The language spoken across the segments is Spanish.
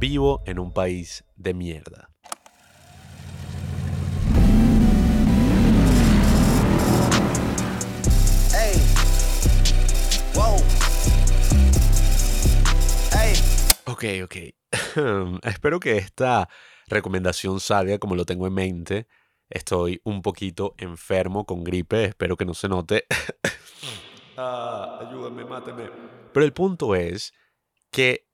Vivo en un país de mierda. Hey. Whoa. Hey. Ok, ok. Espero que esta recomendación salga como lo tengo en mente. Estoy un poquito enfermo con gripe, espero que no se note. ah, ayúdame, máteme. Pero el punto es que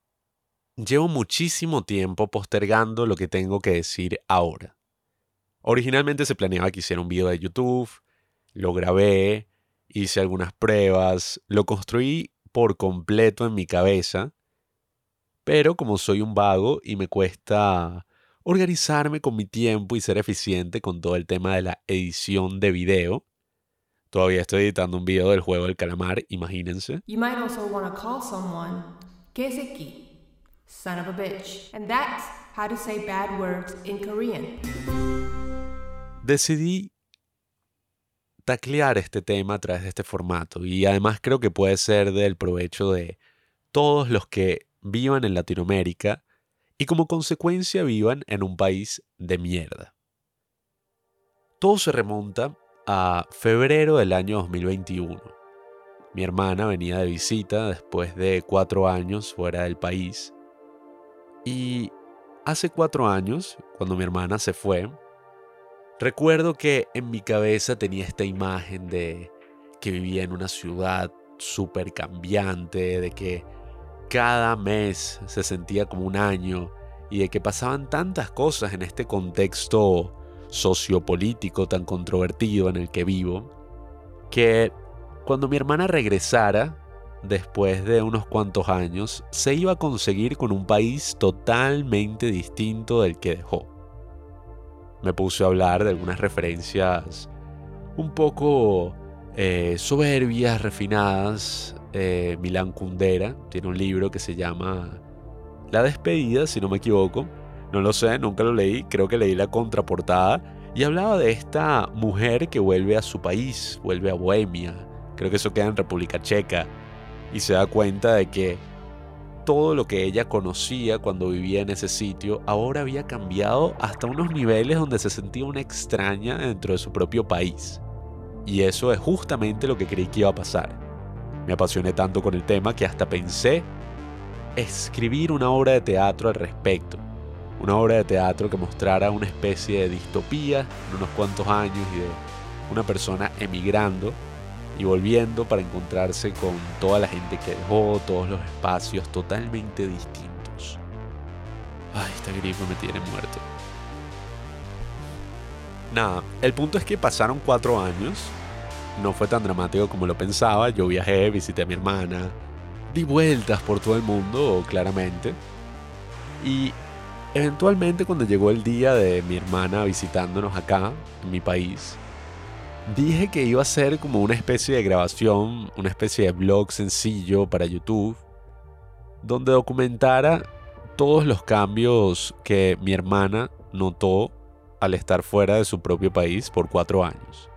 llevo muchísimo tiempo postergando lo que tengo que decir ahora. Originalmente se planeaba que hiciera un video de YouTube, lo grabé, hice algunas pruebas, lo construí por completo en mi cabeza, pero como soy un vago y me cuesta organizarme con mi tiempo y ser eficiente con todo el tema de la edición de video, todavía estoy editando un video del juego del calamar, imagínense. You might also want call someone Keseki, son of a bitch. And that's how to say bad words in Korean. decidí taclear este tema a través de este formato y además creo que puede ser del provecho de todos los que vivan en Latinoamérica y como consecuencia vivan en un país de mierda. Todo se remonta a febrero del año 2021. Mi hermana venía de visita después de cuatro años fuera del país y hace cuatro años, cuando mi hermana se fue, Recuerdo que en mi cabeza tenía esta imagen de que vivía en una ciudad súper cambiante, de que cada mes se sentía como un año y de que pasaban tantas cosas en este contexto sociopolítico tan controvertido en el que vivo, que cuando mi hermana regresara, después de unos cuantos años, se iba a conseguir con un país totalmente distinto del que dejó me puse a hablar de algunas referencias un poco eh, soberbias, refinadas. Eh, Milán Kundera tiene un libro que se llama La despedida, si no me equivoco. No lo sé, nunca lo leí, creo que leí la contraportada. Y hablaba de esta mujer que vuelve a su país, vuelve a Bohemia. Creo que eso queda en República Checa. Y se da cuenta de que todo lo que ella conocía cuando vivía en ese sitio ahora había cambiado hasta unos niveles donde se sentía una extraña dentro de su propio país. Y eso es justamente lo que creí que iba a pasar. Me apasioné tanto con el tema que hasta pensé escribir una obra de teatro al respecto. Una obra de teatro que mostrara una especie de distopía en unos cuantos años y de una persona emigrando y volviendo para encontrarse con toda la gente que dejó, todos los espacios totalmente distintos. Ay, esta gripe me tiene muerto. Nada, el punto es que pasaron cuatro años. No fue tan dramático como lo pensaba. Yo viajé, visité a mi hermana, di vueltas por todo el mundo, claramente. Y eventualmente cuando llegó el día de mi hermana visitándonos acá, en mi país, dije que iba a ser como una especie de grabación, una especie de blog sencillo para YouTube, donde documentara todos los cambios que mi hermana notó al estar fuera de su propio país por cuatro años.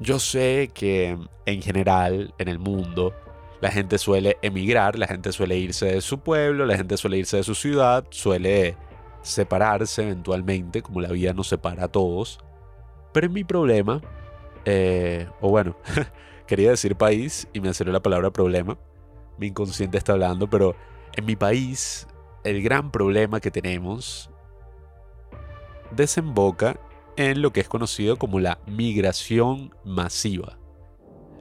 Yo sé que en general en el mundo la gente suele emigrar, la gente suele irse de su pueblo, la gente suele irse de su ciudad, suele separarse eventualmente, como la vida nos separa a todos. Pero mi problema, eh, o bueno, quería decir país y me salió la palabra problema. Mi inconsciente está hablando, pero en mi país, el gran problema que tenemos desemboca en lo que es conocido como la migración masiva.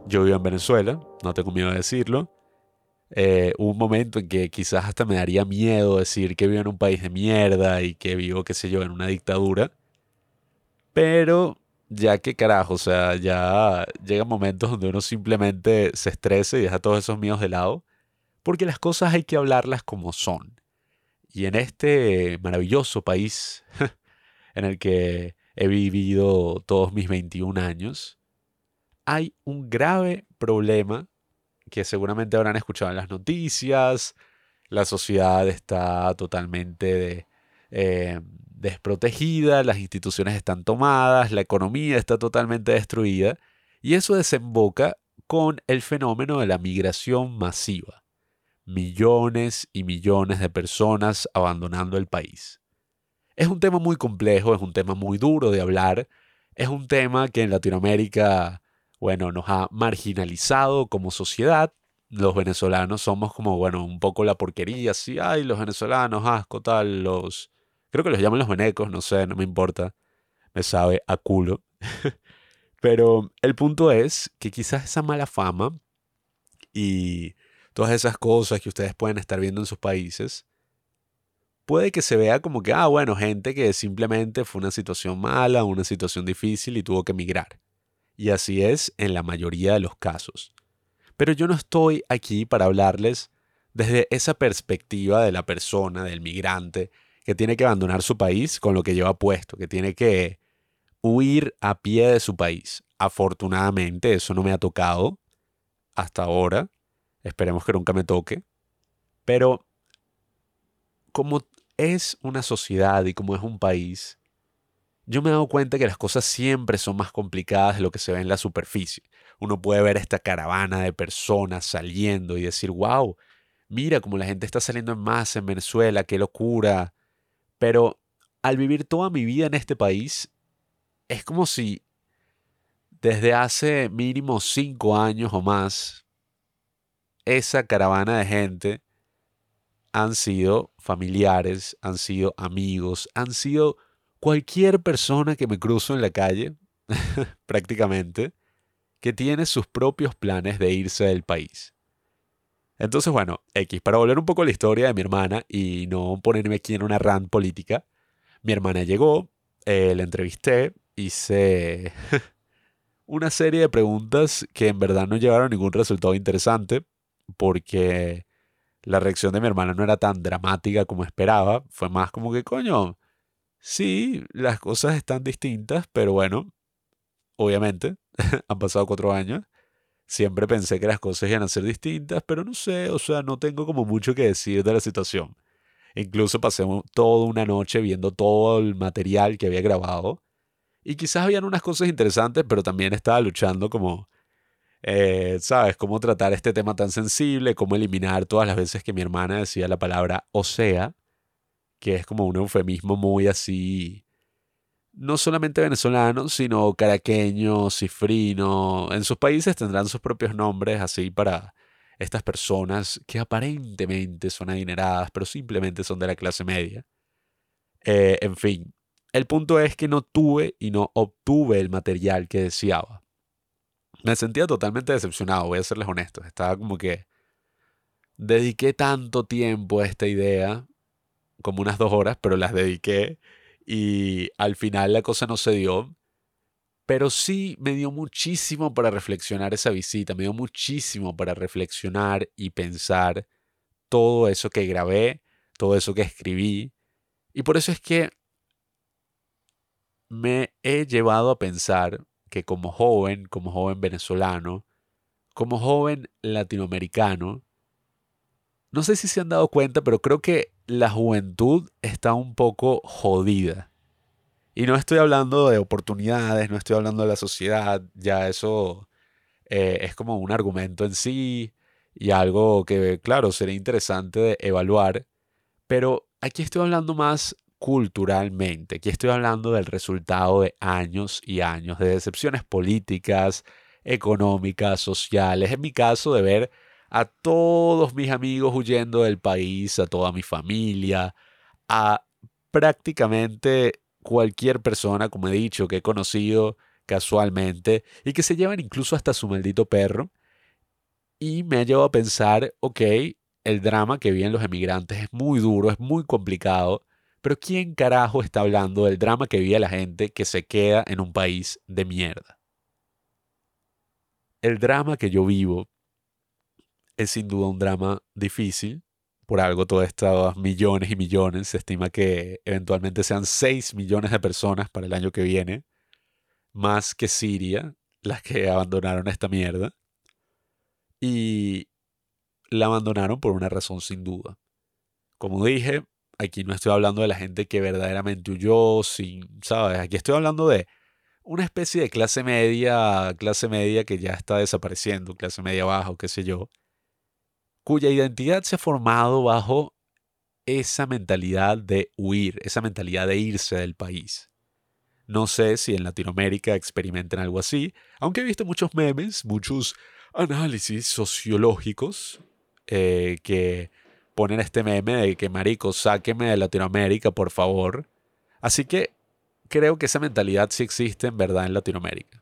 Yo vivo en Venezuela, no tengo miedo de decirlo. Eh, un momento en que quizás hasta me daría miedo decir que vivo en un país de mierda y que vivo, qué sé yo, en una dictadura. Pero ya que carajo, o sea, ya llegan momentos donde uno simplemente se estresa y deja todos esos miedos de lado, porque las cosas hay que hablarlas como son. Y en este maravilloso país en el que he vivido todos mis 21 años, hay un grave problema que seguramente habrán escuchado en las noticias. La sociedad está totalmente eh, desprotegida, las instituciones están tomadas, la economía está totalmente destruida, y eso desemboca con el fenómeno de la migración masiva. millones y millones de personas abandonando el país. Es un tema muy complejo, es un tema muy duro de hablar, es un tema que en Latinoamérica, bueno, nos ha marginalizado como sociedad. Los venezolanos somos como, bueno, un poco la porquería, así, ay, los venezolanos, asco, tal, los... Creo que los llaman los venecos, no sé, no me importa. Me sabe a culo. Pero el punto es que quizás esa mala fama y todas esas cosas que ustedes pueden estar viendo en sus países, puede que se vea como que, ah, bueno, gente que simplemente fue una situación mala, una situación difícil y tuvo que emigrar. Y así es en la mayoría de los casos. Pero yo no estoy aquí para hablarles desde esa perspectiva de la persona, del migrante, que tiene que abandonar su país con lo que lleva puesto, que tiene que huir a pie de su país. Afortunadamente eso no me ha tocado hasta ahora. Esperemos que nunca me toque. Pero como es una sociedad y como es un país, yo me he dado cuenta que las cosas siempre son más complicadas de lo que se ve en la superficie. Uno puede ver esta caravana de personas saliendo y decir, wow, mira cómo la gente está saliendo en masa en Venezuela, qué locura. Pero al vivir toda mi vida en este país, es como si desde hace mínimo cinco años o más, esa caravana de gente han sido familiares, han sido amigos, han sido cualquier persona que me cruzo en la calle, prácticamente, que tiene sus propios planes de irse del país. Entonces, bueno, X, para volver un poco a la historia de mi hermana y no ponerme aquí en una rant política, mi hermana llegó, eh, la entrevisté, hice una serie de preguntas que en verdad no llevaron ningún resultado interesante, porque la reacción de mi hermana no era tan dramática como esperaba. Fue más como que, coño, sí, las cosas están distintas, pero bueno, obviamente, han pasado cuatro años. Siempre pensé que las cosas iban a ser distintas, pero no sé, o sea, no tengo como mucho que decir de la situación. Incluso pasé toda una noche viendo todo el material que había grabado. Y quizás habían unas cosas interesantes, pero también estaba luchando como eh, ¿sabes? Cómo tratar este tema tan sensible, cómo eliminar todas las veces que mi hermana decía la palabra o sea, que es como un eufemismo muy así, no solamente venezolano, sino caraqueño, cifrino. En sus países tendrán sus propios nombres así para estas personas que aparentemente son adineradas, pero simplemente son de la clase media. Eh, en fin, el punto es que no tuve y no obtuve el material que deseaba me sentía totalmente decepcionado, voy a serles honestos. Estaba como que dediqué tanto tiempo a esta idea, como unas dos horas, pero las dediqué y al final la cosa no se dio. Pero sí me dio muchísimo para reflexionar esa visita, me dio muchísimo para reflexionar y pensar todo eso que grabé, todo eso que escribí. Y por eso es que me he llevado a pensar que como joven, como joven venezolano, como joven latinoamericano, no sé si se han dado cuenta, pero creo que la juventud está un poco jodida. Y no estoy hablando de oportunidades, no estoy hablando de la sociedad, ya eso eh, es como un argumento en sí y algo que, claro, sería interesante de evaluar, pero aquí estoy hablando más culturalmente. Aquí estoy hablando del resultado de años y años de decepciones políticas, económicas, sociales. En mi caso, de ver a todos mis amigos huyendo del país, a toda mi familia, a prácticamente cualquier persona, como he dicho, que he conocido casualmente y que se llevan incluso hasta su maldito perro. Y me ha llevado a pensar, ok, el drama que viven los emigrantes es muy duro, es muy complicado pero ¿quién carajo está hablando del drama que vive la gente que se queda en un país de mierda? El drama que yo vivo es sin duda un drama difícil. Por algo todos estos millones y millones. Se estima que eventualmente sean 6 millones de personas para el año que viene. Más que Siria, las que abandonaron esta mierda. Y la abandonaron por una razón sin duda. Como dije, Aquí no estoy hablando de la gente que verdaderamente huyó, sin, ¿sabes? Aquí estoy hablando de una especie de clase media, clase media que ya está desapareciendo, clase media baja o qué sé yo, cuya identidad se ha formado bajo esa mentalidad de huir, esa mentalidad de irse del país. No sé si en Latinoamérica experimenten algo así, aunque he visto muchos memes, muchos análisis sociológicos eh, que ponen este meme de que, marico, sáqueme de Latinoamérica, por favor. Así que creo que esa mentalidad sí existe en verdad en Latinoamérica.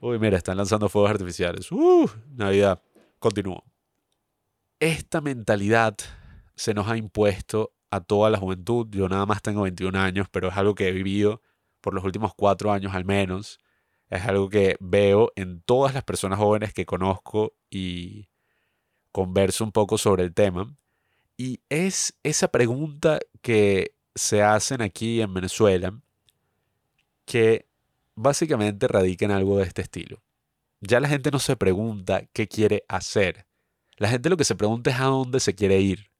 Uy, mira, están lanzando fuegos artificiales. ¡Uh! Navidad. Continúo. Esta mentalidad se nos ha impuesto a toda la juventud. Yo nada más tengo 21 años, pero es algo que he vivido por los últimos cuatro años al menos. Es algo que veo en todas las personas jóvenes que conozco y converso un poco sobre el tema. Y es esa pregunta que se hacen aquí en Venezuela que básicamente radica en algo de este estilo. Ya la gente no se pregunta qué quiere hacer. La gente lo que se pregunta es a dónde se quiere ir.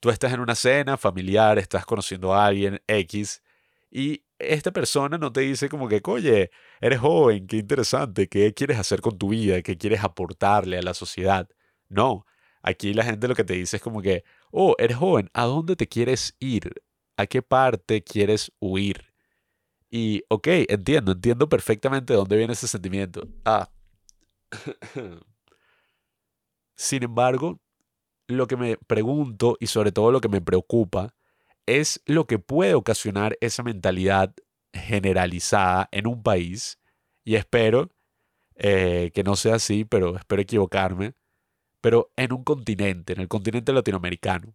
Tú estás en una cena familiar, estás conociendo a alguien X y esta persona no te dice como que, oye, eres joven, qué interesante, qué quieres hacer con tu vida, qué quieres aportarle a la sociedad. No, aquí la gente lo que te dice es como que, oh, eres joven, ¿a dónde te quieres ir? ¿A qué parte quieres huir? Y, ok, entiendo, entiendo perfectamente de dónde viene ese sentimiento. Ah. Sin embargo, lo que me pregunto y sobre todo lo que me preocupa es lo que puede ocasionar esa mentalidad generalizada en un país y espero eh, que no sea así, pero espero equivocarme, pero en un continente, en el continente latinoamericano.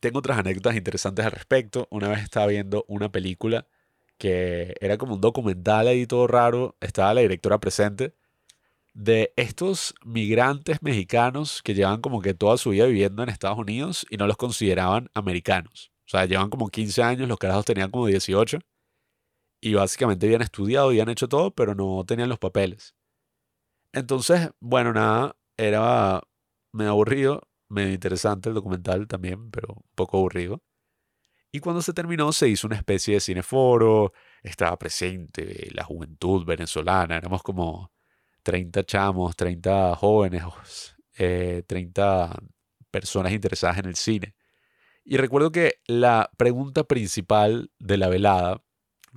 Tengo otras anécdotas interesantes al respecto. Una vez estaba viendo una película que era como un documental ahí todo raro, estaba la directora presente, de estos migrantes mexicanos que llevan como que toda su vida viviendo en Estados Unidos y no los consideraban americanos. O sea, llevan como 15 años, los carajos tenían como 18 y básicamente habían estudiado, habían hecho todo, pero no tenían los papeles. Entonces, bueno, nada, era medio aburrido, medio interesante el documental también, pero un poco aburrido. Y cuando se terminó se hizo una especie de cineforo, estaba presente la juventud venezolana, éramos como 30 chamos, 30 jóvenes, 30 eh, personas interesadas en el cine. Y recuerdo que la pregunta principal de la velada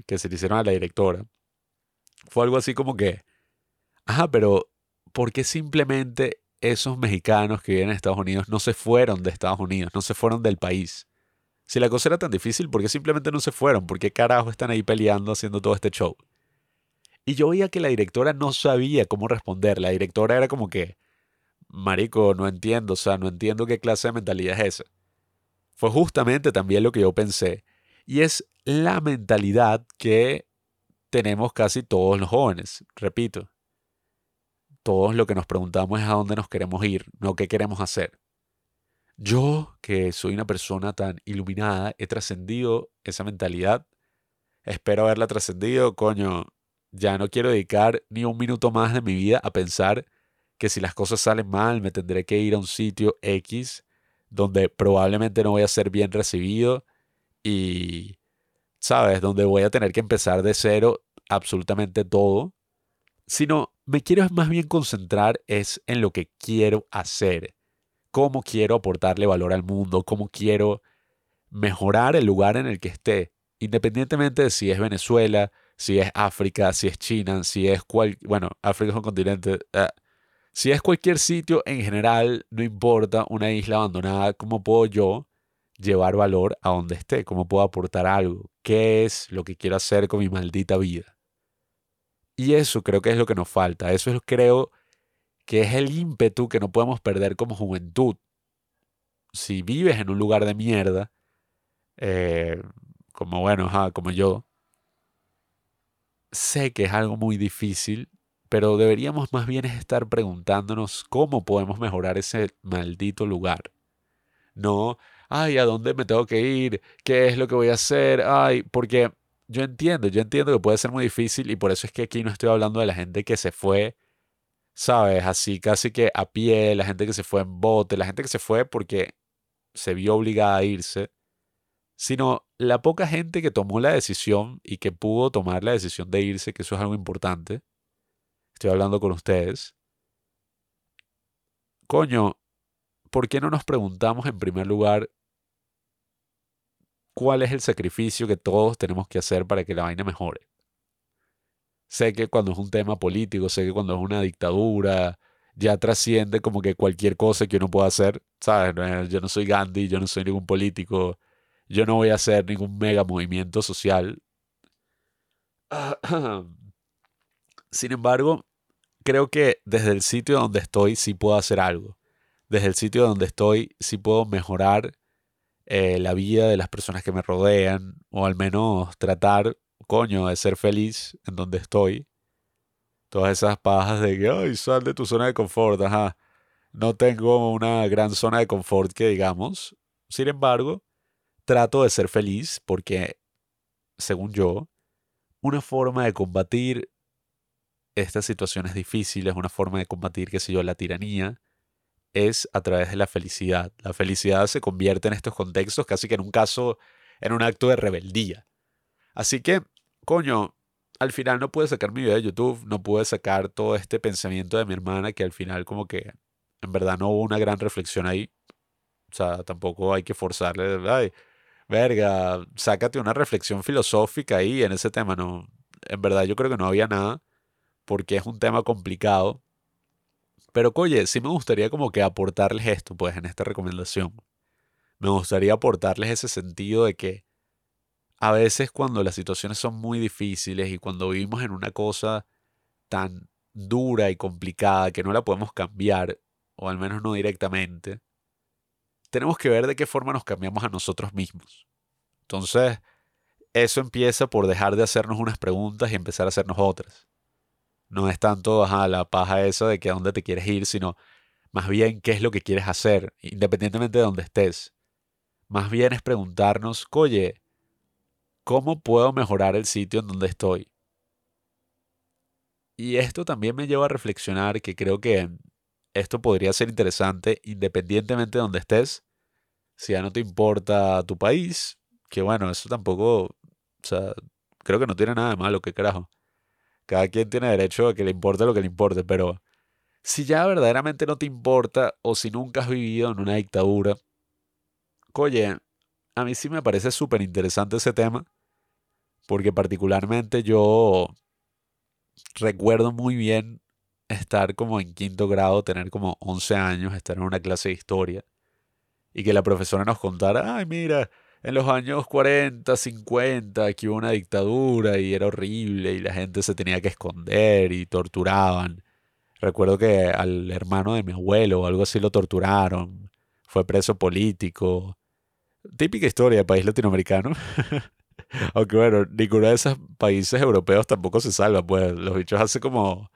que se le hicieron a la directora fue algo así como que, ajá, pero ¿por qué simplemente esos mexicanos que viven en Estados Unidos no se fueron de Estados Unidos, no se fueron del país? Si la cosa era tan difícil, ¿por qué simplemente no se fueron? ¿Por qué carajo están ahí peleando haciendo todo este show? Y yo veía que la directora no sabía cómo responder. La directora era como que, marico, no entiendo, o sea, no entiendo qué clase de mentalidad es esa. Fue justamente también lo que yo pensé. Y es la mentalidad que tenemos casi todos los jóvenes, repito. Todos lo que nos preguntamos es a dónde nos queremos ir, no qué queremos hacer. Yo, que soy una persona tan iluminada, he trascendido esa mentalidad. Espero haberla trascendido, coño. Ya no quiero dedicar ni un minuto más de mi vida a pensar que si las cosas salen mal me tendré que ir a un sitio X donde probablemente no voy a ser bien recibido y, ¿sabes? Donde voy a tener que empezar de cero absolutamente todo. Sino me quiero más bien concentrar es en lo que quiero hacer cómo quiero aportarle valor al mundo, cómo quiero mejorar el lugar en el que esté, independientemente de si es Venezuela, si es África, si es China, si es cual, bueno, África es un continente, ah, si es cualquier sitio en general, no importa, una isla abandonada, ¿cómo puedo yo llevar valor a donde esté? ¿Cómo puedo aportar algo? ¿Qué es lo que quiero hacer con mi maldita vida? Y eso creo que es lo que nos falta. Eso es, creo, que es el ímpetu que no podemos perder como juventud. Si vives en un lugar de mierda, eh, como bueno, como yo, sé que es algo muy difícil, pero deberíamos más bien estar preguntándonos cómo podemos mejorar ese maldito lugar. No, ay, ¿a dónde me tengo que ir? ¿Qué es lo que voy a hacer? Ay, porque yo entiendo, yo entiendo que puede ser muy difícil y por eso es que aquí no estoy hablando de la gente que se fue ¿sabes? Así casi que a pie, la gente que se fue en bote, la gente que se fue porque se vio obligada a irse, sino la poca gente que tomó la decisión y que pudo tomar la decisión de irse, que eso es algo importante. Estoy hablando con ustedes. Coño, ¿por qué no nos preguntamos en primer lugar cuál es el sacrificio que todos tenemos que hacer para que la vaina mejore? Sé que cuando es un tema político, sé que cuando es una dictadura, ya trasciende como que cualquier cosa que uno pueda hacer, ¿sabes? Yo no soy Gandhi, yo no soy ningún político, yo no voy a hacer ningún mega movimiento social. Sin embargo, creo que desde el sitio donde estoy sí puedo hacer algo. Desde el sitio donde estoy sí puedo mejorar eh, la vida de las personas que me rodean, o al menos tratar, coño, de ser feliz en donde estoy. Todas esas pajas de que, ay, sal de tu zona de confort, ajá. No tengo una gran zona de confort que digamos. Sin embargo, trato de ser feliz porque, según yo, una forma de combatir estas situaciones difíciles, una forma de combatir, qué sé yo, la tiranía, es a través de la felicidad. La felicidad se convierte en estos contextos casi que en un caso, en un acto de rebeldía. Así que, coño, al final no pude sacar mi video de YouTube, no pude sacar todo este pensamiento de mi hermana que al final como que en verdad no hubo una gran reflexión ahí. O sea, tampoco hay que forzarle, ay, verga, sácate una reflexión filosófica ahí en ese tema, no. En verdad yo creo que no había nada porque es un tema complicado. Pero oye, sí me gustaría como que aportarles esto, pues, en esta recomendación. Me gustaría aportarles ese sentido de que a veces cuando las situaciones son muy difíciles y cuando vivimos en una cosa tan dura y complicada que no la podemos cambiar, o al menos no directamente, tenemos que ver de qué forma nos cambiamos a nosotros mismos. Entonces, eso empieza por dejar de hacernos unas preguntas y empezar a hacernos otras. No es tanto ajá, la paja esa de que a dónde te quieres ir, sino más bien qué es lo que quieres hacer, independientemente de dónde estés. Más bien es preguntarnos, oye, ¿cómo puedo mejorar el sitio en donde estoy? Y esto también me lleva a reflexionar que creo que esto podría ser interesante independientemente de donde estés. Si ya no te importa tu país, que bueno, eso tampoco, o sea, creo que no tiene nada de malo, qué carajo. Cada quien tiene derecho a que le importe lo que le importe, pero si ya verdaderamente no te importa o si nunca has vivido en una dictadura, oye, a mí sí me parece súper interesante ese tema, porque particularmente yo recuerdo muy bien estar como en quinto grado, tener como 11 años, estar en una clase de historia y que la profesora nos contara, ay, mira, en los años 40, 50, aquí hubo una dictadura y era horrible y la gente se tenía que esconder y torturaban. Recuerdo que al hermano de mi abuelo o algo así lo torturaron, fue preso político. Típica historia de país latinoamericano. Aunque bueno, ninguno de esos países europeos tampoco se salva, pues los bichos hace como,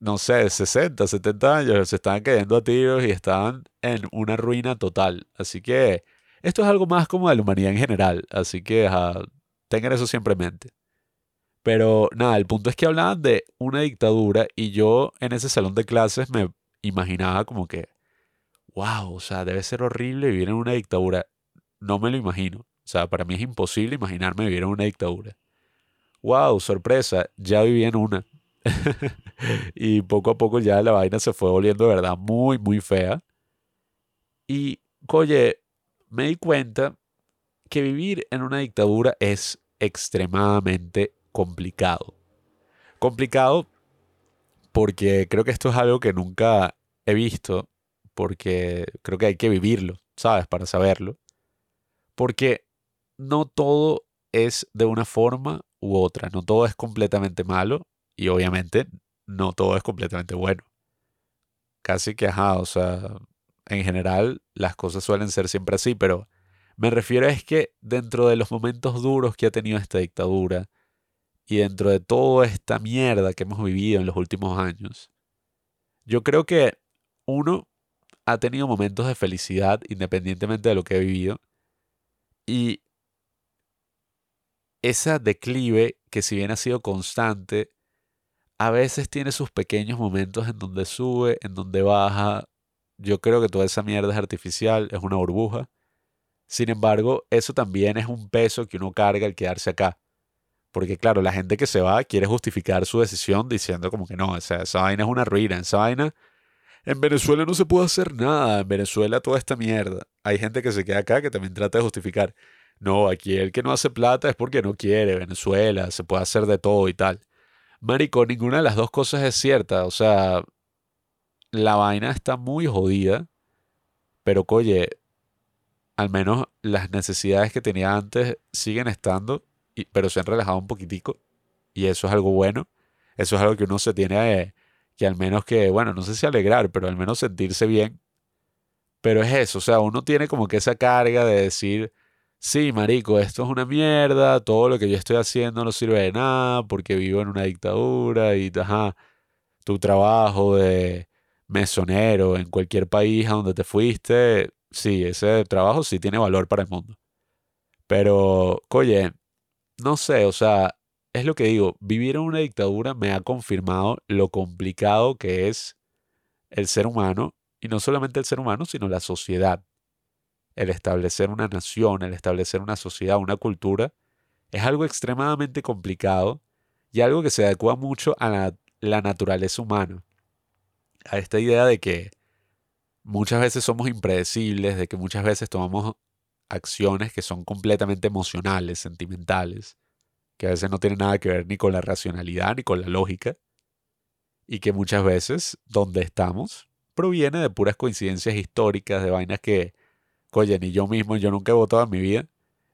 no sé, 60, 70 años se estaban cayendo a tiros y estaban en una ruina total. Así que esto es algo más como de la humanidad en general, así que tengan eso siempre en mente. Pero nada, el punto es que hablaban de una dictadura y yo en ese salón de clases me imaginaba como que, wow, o sea, debe ser horrible vivir en una dictadura. No me lo imagino. O sea, para mí es imposible imaginarme vivir en una dictadura. Wow, sorpresa, ya viví en una. y poco a poco ya la vaina se fue volviendo de verdad muy, muy fea. Y, oye, me di cuenta que vivir en una dictadura es extremadamente complicado. Complicado porque creo que esto es algo que nunca he visto, porque creo que hay que vivirlo, ¿sabes? Para saberlo. Porque no todo es de una forma u otra, no todo es completamente malo y obviamente no todo es completamente bueno. Casi que, ajá, o sea, en general las cosas suelen ser siempre así, pero me refiero es que dentro de los momentos duros que ha tenido esta dictadura y dentro de toda esta mierda que hemos vivido en los últimos años, yo creo que uno ha tenido momentos de felicidad independientemente de lo que ha vivido y esa declive que si bien ha sido constante, a veces tiene sus pequeños momentos en donde sube, en donde baja. Yo creo que toda esa mierda es artificial, es una burbuja. Sin embargo, eso también es un peso que uno carga al quedarse acá. Porque claro, la gente que se va quiere justificar su decisión diciendo como que no, esa, esa vaina es una ruina, esa vaina en Venezuela no se puede hacer nada, en Venezuela toda esta mierda. Hay gente que se queda acá que también trata de justificar. No, aquí el que no hace plata es porque no quiere, Venezuela, se puede hacer de todo y tal. Marico, ninguna de las dos cosas es cierta, o sea, la vaina está muy jodida, pero oye, al menos las necesidades que tenía antes siguen estando, y- pero se han relajado un poquitico, y eso es algo bueno, eso es algo que uno se tiene que al menos que, bueno, no sé si alegrar, pero al menos sentirse bien, pero es eso, o sea, uno tiene como que esa carga de decir, sí, marico, esto es una mierda, todo lo que yo estoy haciendo no sirve de nada porque vivo en una dictadura y, ajá, tu trabajo de mesonero en cualquier país a donde te fuiste, sí, ese trabajo sí tiene valor para el mundo. Pero, oye, no sé, o sea, es lo que digo, vivir en una dictadura me ha confirmado lo complicado que es el ser humano, y no solamente el ser humano, sino la sociedad. El establecer una nación, el establecer una sociedad, una cultura, es algo extremadamente complicado y algo que se adecua mucho a la, la naturaleza humana, a esta idea de que muchas veces somos impredecibles, de que muchas veces tomamos acciones que son completamente emocionales, sentimentales, que a veces no tienen nada que ver ni con la racionalidad ni con la lógica, y que muchas veces donde estamos proviene de puras coincidencias históricas, de vainas que, oye, ni yo mismo, yo nunca he votado en mi vida,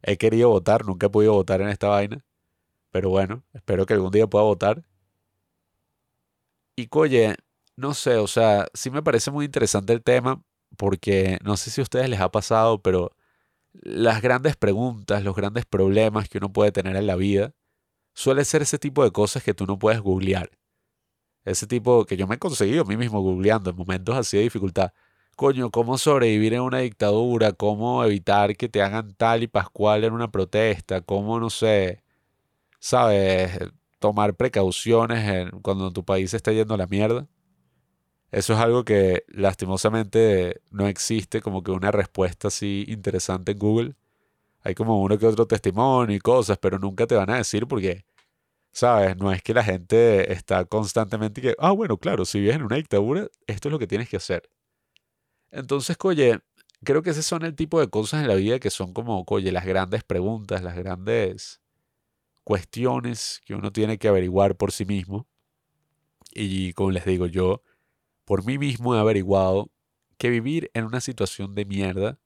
he querido votar, nunca he podido votar en esta vaina, pero bueno, espero que algún día pueda votar. Y oye, no sé, o sea, sí me parece muy interesante el tema, porque no sé si a ustedes les ha pasado, pero las grandes preguntas, los grandes problemas que uno puede tener en la vida, suele ser ese tipo de cosas que tú no puedes googlear. Ese tipo que yo me he conseguido a mí mismo googleando en momentos así de dificultad. Coño, ¿cómo sobrevivir en una dictadura? ¿Cómo evitar que te hagan tal y pascual en una protesta? ¿Cómo, no sé, sabes, tomar precauciones en- cuando tu país se está yendo a la mierda? Eso es algo que lastimosamente no existe como que una respuesta así interesante en Google. Hay como uno que otro testimonio y cosas, pero nunca te van a decir porque, ¿sabes? No es que la gente está constantemente que, ah, bueno, claro, si vives en una dictadura, esto es lo que tienes que hacer. Entonces, oye, creo que ese son el tipo de cosas en la vida que son como, oye, las grandes preguntas, las grandes cuestiones que uno tiene que averiguar por sí mismo. Y como les digo, yo por mí mismo he averiguado que vivir en una situación de mierda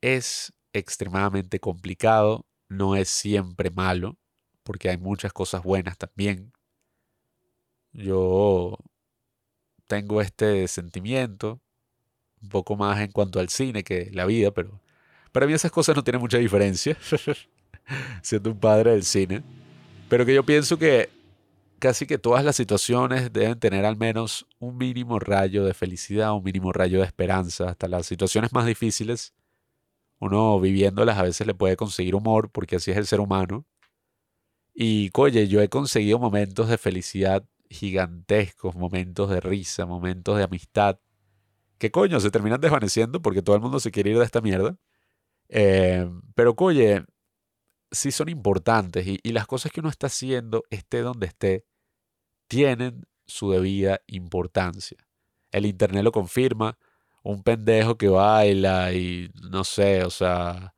es extremadamente complicado, no es siempre malo, porque hay muchas cosas buenas también. Yo tengo este sentimiento, un poco más en cuanto al cine que la vida, pero para mí esas cosas no tienen mucha diferencia, siendo un padre del cine. Pero que yo pienso que casi que todas las situaciones deben tener al menos un mínimo rayo de felicidad, un mínimo rayo de esperanza, hasta las situaciones más difíciles. Uno viviéndolas a veces le puede conseguir humor, porque así es el ser humano. Y, oye, yo he conseguido momentos de felicidad gigantescos, momentos de risa, momentos de amistad, que coño, se terminan desvaneciendo porque todo el mundo se quiere ir de esta mierda. Eh, pero, oye, sí son importantes y, y las cosas que uno está haciendo, esté donde esté, tienen su debida importancia. El internet lo confirma. Un pendejo que baila y no sé, o sea,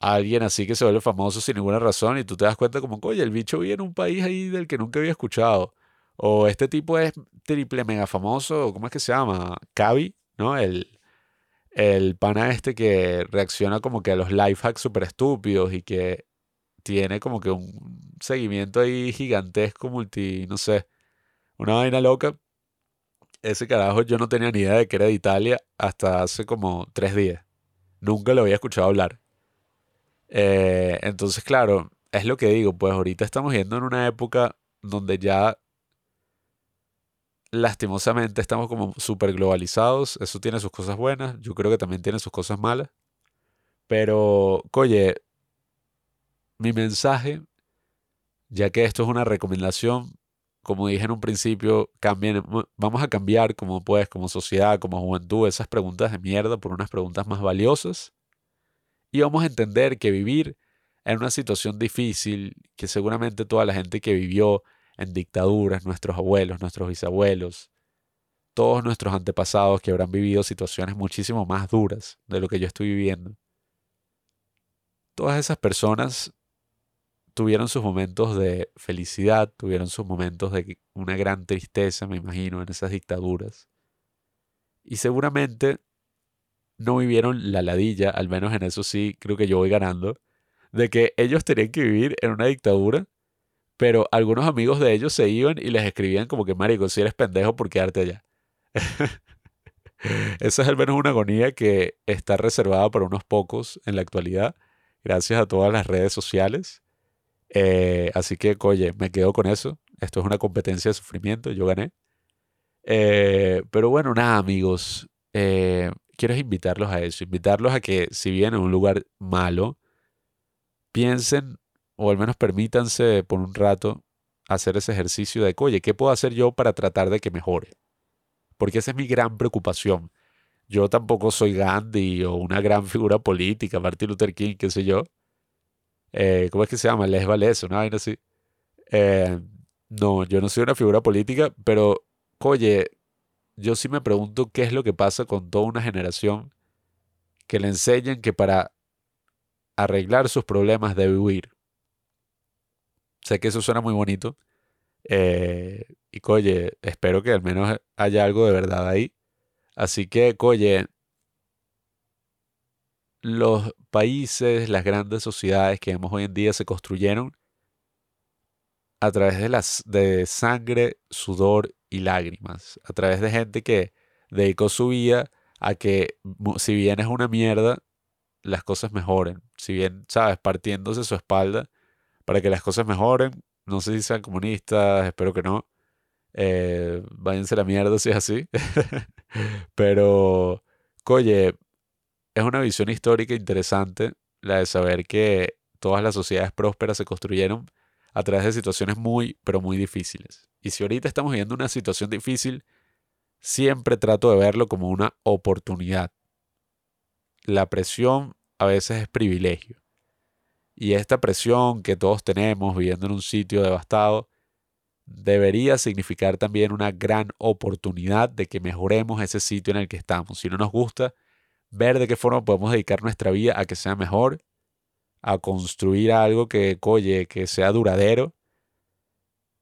alguien así que se vuelve famoso sin ninguna razón y tú te das cuenta como, oye, el bicho vive en un país ahí del que nunca había escuchado. O este tipo es triple mega famoso, ¿cómo es que se llama? Cavi, ¿no? El, el pana este que reacciona como que a los life hacks súper estúpidos y que tiene como que un seguimiento ahí gigantesco, multi, no sé, una vaina loca. Ese carajo yo no tenía ni idea de que era de Italia hasta hace como tres días. Nunca lo había escuchado hablar. Eh, entonces, claro, es lo que digo, pues ahorita estamos yendo en una época donde ya lastimosamente estamos como súper globalizados. Eso tiene sus cosas buenas, yo creo que también tiene sus cosas malas. Pero, oye, mi mensaje, ya que esto es una recomendación, como dije en un principio, cambien, vamos a cambiar como pues, como sociedad, como juventud, esas preguntas de mierda por unas preguntas más valiosas. Y vamos a entender que vivir en una situación difícil, que seguramente toda la gente que vivió en dictaduras, nuestros abuelos, nuestros bisabuelos, todos nuestros antepasados que habrán vivido situaciones muchísimo más duras de lo que yo estoy viviendo. Todas esas personas tuvieron sus momentos de felicidad, tuvieron sus momentos de una gran tristeza, me imagino, en esas dictaduras. Y seguramente no vivieron la ladilla, al menos en eso sí creo que yo voy ganando, de que ellos tenían que vivir en una dictadura, pero algunos amigos de ellos se iban y les escribían como que, marico, si eres pendejo por quedarte allá. Esa es al menos una agonía que está reservada para unos pocos en la actualidad, gracias a todas las redes sociales. Eh, así que, oye, me quedo con eso. Esto es una competencia de sufrimiento, yo gané. Eh, pero bueno, nada, amigos. Eh, quiero invitarlos a eso, invitarlos a que si vienen a un lugar malo, piensen o al menos permítanse por un rato hacer ese ejercicio de, oye, ¿qué puedo hacer yo para tratar de que mejore? Porque esa es mi gran preocupación. Yo tampoco soy Gandhi o una gran figura política, Martin Luther King, qué sé yo. Eh, ¿Cómo es que se llama? Les Vales, una vaina así. Eh, no, yo no soy una figura política, pero, oye, yo sí me pregunto qué es lo que pasa con toda una generación que le enseñan que para arreglar sus problemas debe huir. Sé que eso suena muy bonito. Eh, y coye, espero que al menos haya algo de verdad ahí. Así que, coye, los países, las grandes sociedades que vemos hoy en día se construyeron a través de, las, de sangre, sudor y lágrimas, a través de gente que dedicó su vida a que, si bien es una mierda, las cosas mejoren. Si bien, sabes, partiéndose su espalda para que las cosas mejoren. No sé si sean comunistas, espero que no. Eh, váyanse a la mierda si es así. Pero, oye, es una visión histórica interesante la de saber que todas las sociedades prósperas se construyeron a través de situaciones muy, pero muy difíciles. Y si ahorita estamos viviendo una situación difícil, siempre trato de verlo como una oportunidad. La presión a veces es privilegio. Y esta presión que todos tenemos viviendo en un sitio devastado debería significar también una gran oportunidad de que mejoremos ese sitio en el que estamos. Si no nos gusta, ver de qué forma podemos dedicar nuestra vida a que sea mejor, a construir algo que, coye, que sea duradero,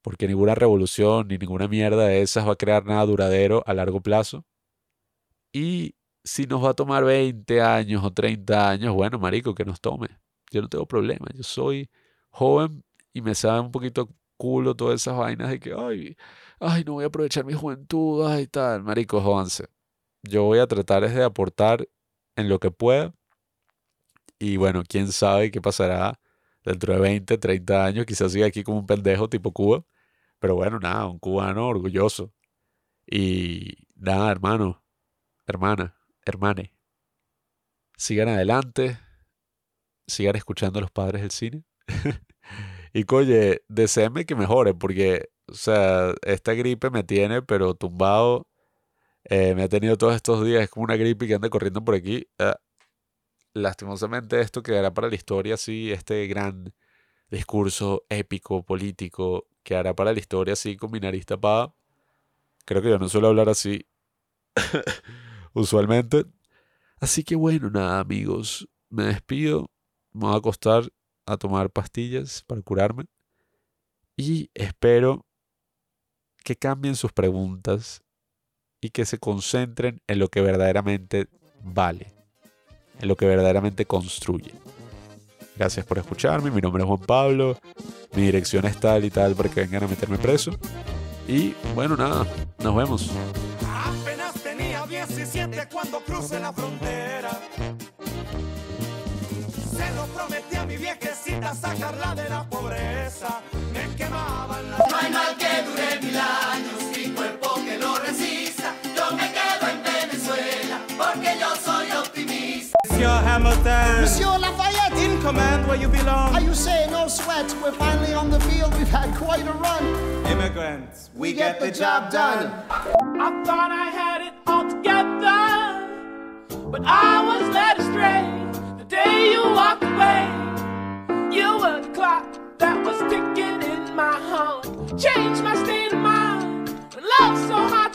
porque ninguna revolución ni ninguna mierda de esas va a crear nada duradero a largo plazo. Y si nos va a tomar 20 años o 30 años, bueno, marico, que nos tome. Yo no tengo problema. Yo soy joven y me sabe un poquito culo todas esas vainas de que, ay, ay, no voy a aprovechar mi juventud, ay, tal. Marico, jódanse. Yo voy a tratar de aportar en lo que pueda. Y bueno, quién sabe qué pasará dentro de 20, 30 años. Quizás siga aquí como un pendejo tipo Cuba. Pero bueno, nada, un cubano orgulloso. Y nada, hermano, hermana, hermane. Sigan adelante. Sigan escuchando a los padres del cine. y coye, deseenme que mejore, porque, o sea, esta gripe me tiene, pero tumbado eh, me ha tenido todos estos días, es como una gripe que anda corriendo por aquí. Ah, lastimosamente esto quedará para la historia, sí, este gran discurso épico, político, quedará para la historia, sí, con mi nariz tapada. Creo que yo no suelo hablar así usualmente. Así que bueno, nada, amigos, me despido, me voy a acostar a tomar pastillas para curarme y espero que cambien sus preguntas y que se concentren en lo que verdaderamente vale, en lo que verdaderamente construye. Gracias por escucharme, mi nombre es Juan Pablo, mi dirección es tal y tal para que vengan a meterme preso. Y bueno, nada, nos vemos. Apenas tenía 17 cuando la frontera. prometí a mi viejecita sacarla de la pobreza. Me quemaban las... No hay mal que dure mil años, mi cuerpo que lo resista. Yo me quedo en Venezuela, porque yo soy optimista. Monsieur Hamilton. Monsieur Lafayette. In command where you belong. Are you saying no sweat? We're finally on the field, we've had quite a run. Immigrants, we, we get, get, the, the job, job done. done. I thought I had it all together, but I was led astray day you walked away, you were the clock that was ticking in my heart. Changed my state of mind. Love so hard.